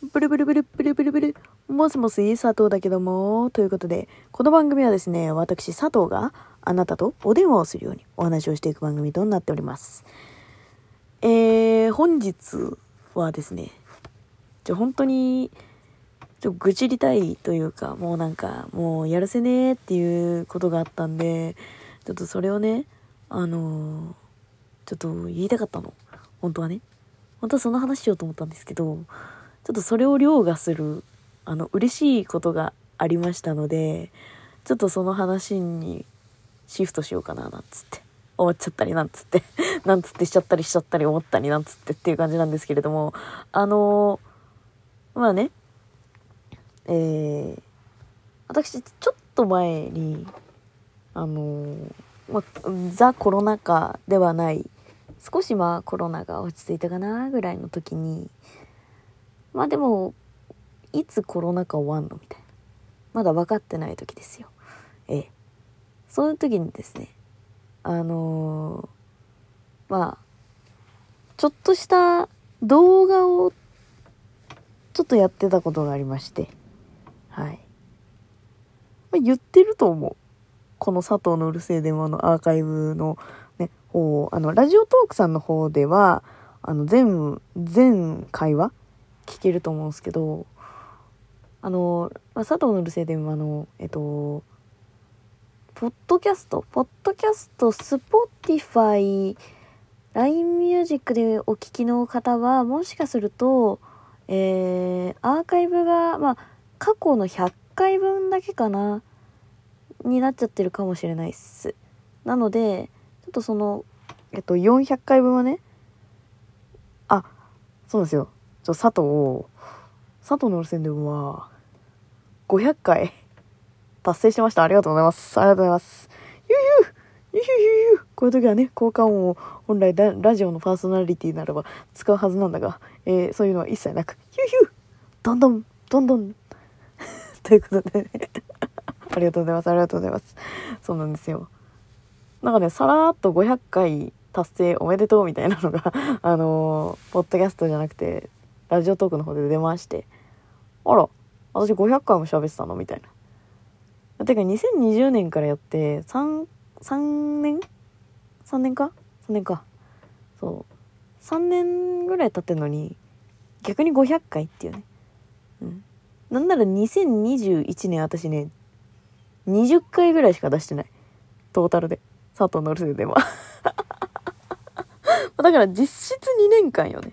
ブルブルブルブルブルブル。もしもし、佐藤だけども。ということで、この番組はですね、私、佐藤があなたとお電話をするようにお話をしていく番組となっております。えー、本日はですね、じゃ本当に、ちょ愚痴りたいというか、もうなんか、もうやるせねーっていうことがあったんで、ちょっとそれをね、あのーちょっと言いたかったの。本当はね。本当はその話しようと思ったんですけど、ちょっとそれを凌駕する、あの、嬉しいことがありましたので、ちょっとその話にシフトしようかな、なんつって。思っちゃったりなんつって、なんつってしちゃったりしちゃったり思ったりなんつってっていう感じなんですけれども、あのーまあね、えー、私、ちょっと前に、あのーま、ザ・コロナ禍ではない、少しまあコロナが落ち着いたかなぐらいの時に、まあでも、いつコロナ禍終わんのみたいな。まだ分かってない時ですよ。ええ。そういう時にですね、あのーまあ、ちょっとした動画をちょっとやってたことがありまして、はい。まあ、言ってると思う。この佐藤のうるせえ電話のアーカイブのね、方、あの、 Radiotalk さんの方では、あの、全、全会話聞けると思うんですけど、あの、まあ佐藤のうるせえ電話の、えっと、ポッドキャスト、ポッドキャスト、 Spotify、LINE ミュージックでお聞きの方は、もしかすると、えー、アーカイブが、まあ、過去の100回分だけかな、になっちゃってるかもしれないっす。なので、ちょっとその、えっと、400回分はね、あ、そうですよ。ちょ、佐藤、佐藤の路線では、500回 達成しました。ありがとうございます。ありがとうございます。ゆうゆうゆうゆうゆうこういう時はね、効果音を本来ララジオのパーソナリティならば使うはずなんだが、えーそういうのは一切なく、ヒューヒューどんどん、どんどん。ということでね、ありがとうございます。ありがとうございます。そうなんですよ。なんかね、さらーっと500回達成おめでとうみたいなのが、あのーポッドキャストじゃなくて、ラジオトークの方で出まして、あら、私500回も喋ってたの？みたいな。てか2020年からやって3、3年 ?3 年か ?3 年か。そう。3年ぐらい経ってんのに、逆に500回っていうね。うん。なんなら2021年私ね、20回ぐらいしか出してない。トータルで。佐藤のるせでは。だから実質2年間よね。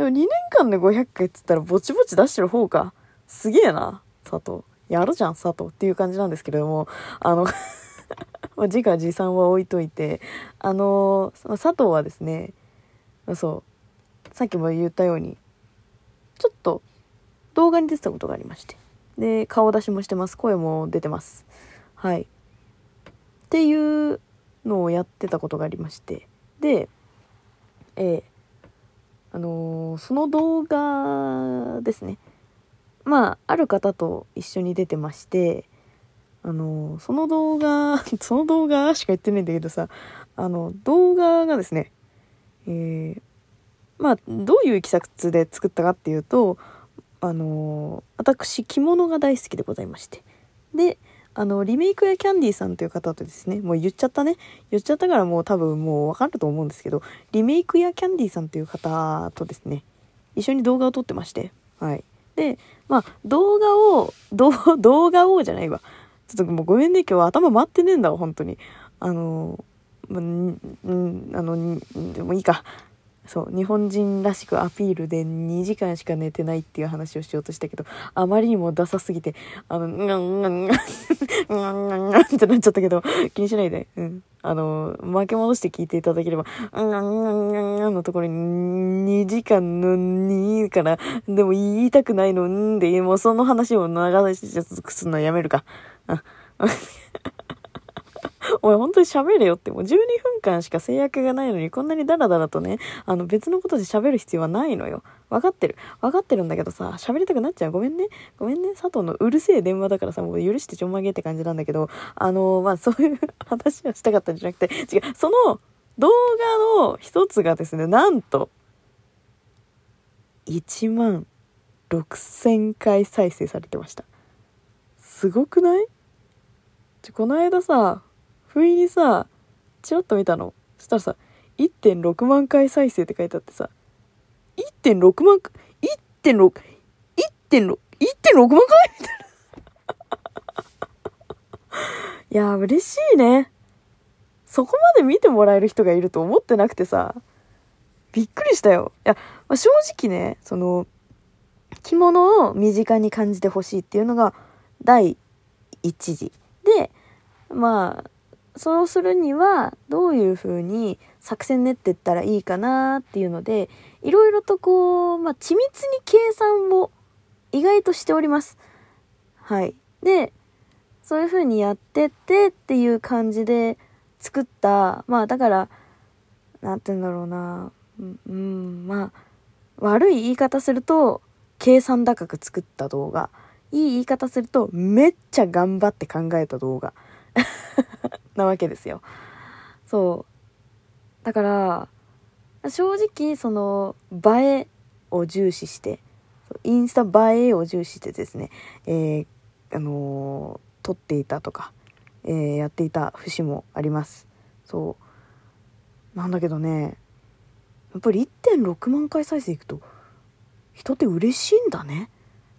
でも2年間で500回っつったらぼちぼち出してる方か。すげえな、佐藤。やるじゃん、佐藤っていう感じなんですけれども、あの、まあ自画自賛は置いといて、あの、その佐藤はですね、そう、さっきも言ったように、ちょっと動画に出てたことがありまして。で、顔出しもしてます。声も出てます。はい。っていうのをやってたことがありまして。で、ええあのーその動画ですね。まあ、ある方と一緒に出てまして、あのーその動画、その動画しか言ってないんだけどさ、あの、動画がですね、えーまあ、どういういきさつで作ったかっていうと、あの私、着物が大好きでございまして。で、あの、リメイクやキャンディーさんという方とですね、もう言っちゃったね。言っちゃったからもう多分もうわかると思うんですけど、リメイクやキャンディーさんという方とですね、一緒に動画を撮ってまして、はい。で、まあ、動画を、動画をじゃないわ。ちょっともうごめんね、今日は頭回ってねえんだわ、本当に。あの、んんあの、んでもいいか。そう、日本人らしくアピールで2時間しか寝てないっていう話をしようとしたけど、あまりにもダサすぎて、あの、んがんがんがん、んがんがんがんってなっちゃったけど、気にしないで。うん。あの、巻き戻して聞いていただければ、んがんがんがんがんのところに2時間の2から、でも言いたくないのんで、もうその話を流しするのやめるか。おい、本当に喋れよって、もう12分間しか制約がないのに、こんなにダラダラとね、あの別のことで喋る必要はないのよ。分かってる。分かってるんだけどさ、喋りたくなっちゃう。ごめんね。ごめんね。佐藤のうるせえ電話だからさ、もう許してちょんまげって感じなんだけど、あのまあそういう 話をしたかったんじゃなくて、違う、その動画の一つがですね、なんと、1万6000回再生されてましたすごくない？この間さ不意にさチラッと見たの。そしたらさ1.6万回再生って書いてあってさ1.6万回1.6 1.6 1.6万回？みたいな。いや嬉しいね。そこまで見てもらえる人がいると思ってなくてさびっくりしたよ。いや、まあ、正直ねその着物を身近に感じてほしいっていうのが第一次。でまあそうするにはどういう風に作戦練ってったらいいかなっていうのでいろいろとこう、まあ、緻密に計算を意外としております。はい。で、そういう風にやってってっていう感じで作った、まあだから、なんて言うんだろうな、うん、うん、まあ、悪い言い方すると、計算高く作った動画。いい言い方すると、めっちゃ頑張って考えた動画。なわけですよ。そう。だから、正直、その、映えを重視して、インスタ映えを重視してですね、えー、あのー、撮っていたとか、えー、やっていた節もあります。そう。なんだけどね、やっぱり1.6万回再生いくと、人って嬉しいんだね。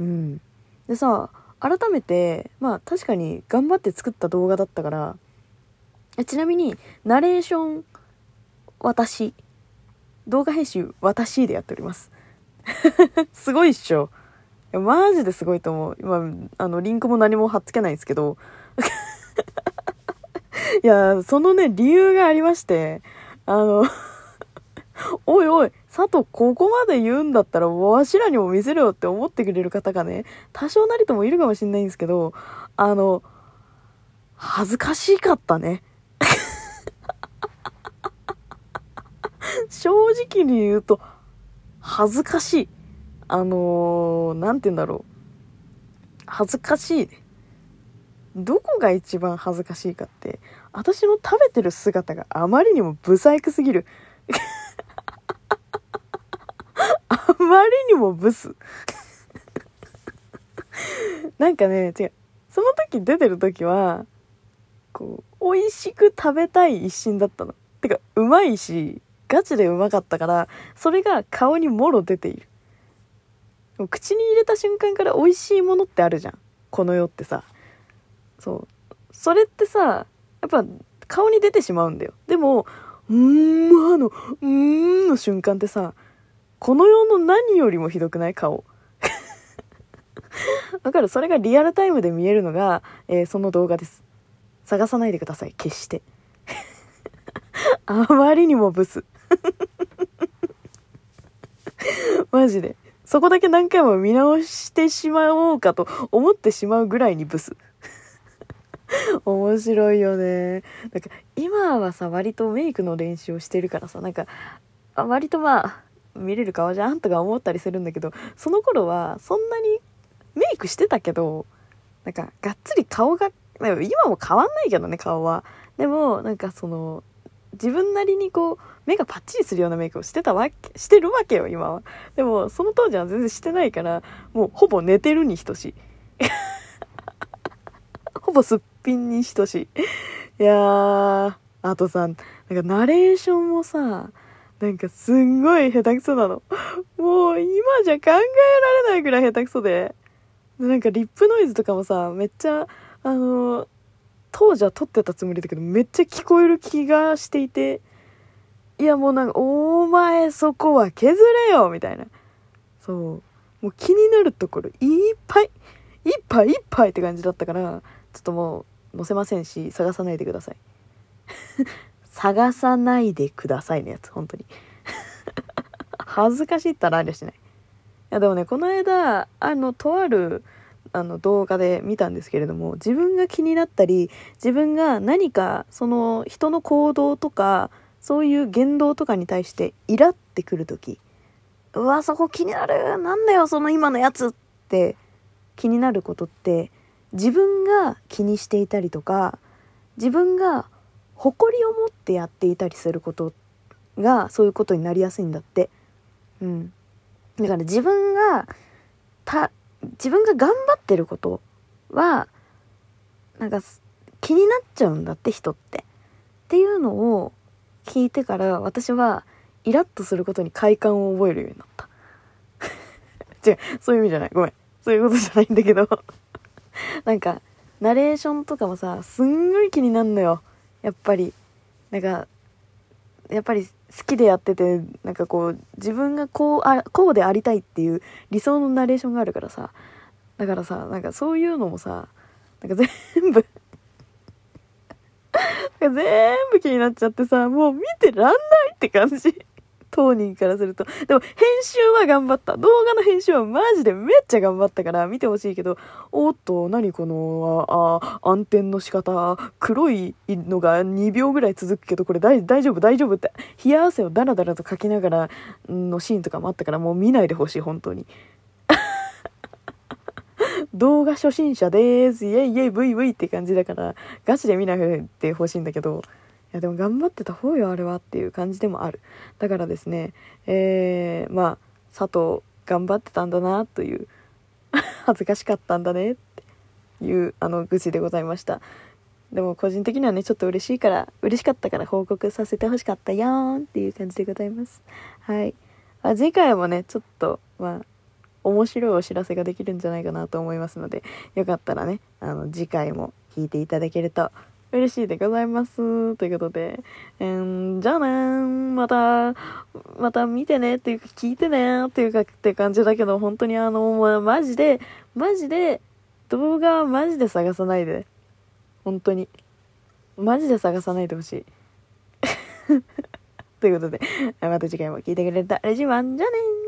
うん。でさ、改めて、まあ確かに頑張って作った動画だったから、ちなみに、ナレーション、私、動画編集、私でやっております。すごいっしょ。マジですごいと思う。今、あの、リンクも何も貼っつけないんですけど。いや、そのね、理由がありまして、あの おいおい、佐藤ここまで言うんだったらわしらにも見せろよって思ってくれる方がね、多少なりともいるかもしんないんですけど、あの、恥ずかしかったね。正直に言うと、恥ずかしい。あのー、なんて言うんだろう。恥ずかしい。どこが一番恥ずかしいかって、私の食べてる姿があまりにもブサイクすぎる。あまりにもブス。なんかね、違う。その時出てる時は、こう、美味しく食べたい一心だったの。てか、うまいし、ガチでうまかったから、それが顔にもろ出ている。口に入れた瞬間から美味しいものってあるじゃん。この世ってさ。そう。それってさ、やっぱ顔に出てしまうんだよ。でも、うーん、あの、うーんの瞬間ってさ、この世の何よりもひどくない？顔。だからそれがリアルタイムで見えるのが、えー、その動画です。探さないでください、決して。あまりにもブス。マジで。そこだけ何回も見直してしまおうかと思ってしまうぐらいにブス。面白いよね。なんか今はさ、割とメイクの練習をしてるからさ、なんか、割とまあ、見れる顔じゃんとか思ったりするんだけど、その頃はそんなにメイクしてたけど、なんかがっつり顔が、今も変わんないけどね、顔は。でも、なんかその、自分なりにこう目がパッチリするようなメイクをしてたわけしてるわけよ今は。でもその当時は全然してないからもうほぼ寝てるに等しい。ほぼすっぴんに等しい。いやーあとさなんかナレーションもさなんかすんごい下手くそなの。もう今じゃ考えられないぐらい下手くそで。なんかリップノイズとかもさめっちゃあの当時は撮ってたつもりだけど、めっちゃ聞こえる気がしていて、いやもうなんか、お前そこは削れよみたいな。そう。もう気になるところいっぱい、いっぱいいっぱいって感じだったから、ちょっともう載せませんし、探さないでください。探さないでくださいのやつ、本当に。恥ずかしいったらありゃしない。いやでもね、この間、あの、とある、あの動画で見たんですけれども自分が気になったり自分が何かその人の行動とかそういう言動とかに対してイラってくる時うわそこ気になるなんだよその今のやつって気になることって自分が気にしていたりとか自分が誇りを持ってやっていたりすることがそういうことになりやすいんだって。うん。だから自分が、自分が頑張ってることは、なんか気になっちゃうんだって人って。っていうのを聞いてから私はイラッとすることに快感を覚えるようになった。違う、そういう意味じゃない。ごめん。そういうことじゃないんだけど なんか、ナレーションとかもさ、すんごい気になるのよ。やっぱり。なんか、やっぱり好きでやってて、なんかこう、自分がこう、あ、こうでありたいっていう理想のナレーションがあるからさ。だからさ、なんかそういうのもさ、なんか全部全部気になっちゃってさ、もう見てらんないって感じ。当人からすると。でも、編集は頑張った。動画の編集はマジでめっちゃ頑張ったから見てほしいけど、おっと、何この、あ、暗転の仕方、黒いのが2秒ぐらい続くけど、これ大丈夫？大丈夫って、冷や汗をダラダラとかきながらのシーンとかもあったから、もう見ないでほしい、本当に。動画初心者です。イェイイェイブイブイって感じだから、ガチで見ないでほしいんだけど、やでも頑張ってた方よ、あれはっていう感じでもある。だからですね、えー、まあ、佐藤頑張ってたんだな、という、恥ずかしかったんだね、っていう、あの、愚痴でございました。でも個人的にはね、ちょっと嬉しいから、嬉しかったから報告させてほしかったよーんっていう感じでございます。はい。あ次回もね、ちょっと、まあ、面白いお知らせができるんじゃないかなと思いますので、よかったらね、あの、次回も聞いていただけると嬉しいでございます。ということで、えー、じゃあねまた、また見てねっていうか聞いてねっていうかって感じだけど、本当にあの、ま、マジで、マジで、動画はマジで探さないで。本当に。マジで探さないでほしい。ということで、また次回も聞いてくれたら嬉しいわじゃあね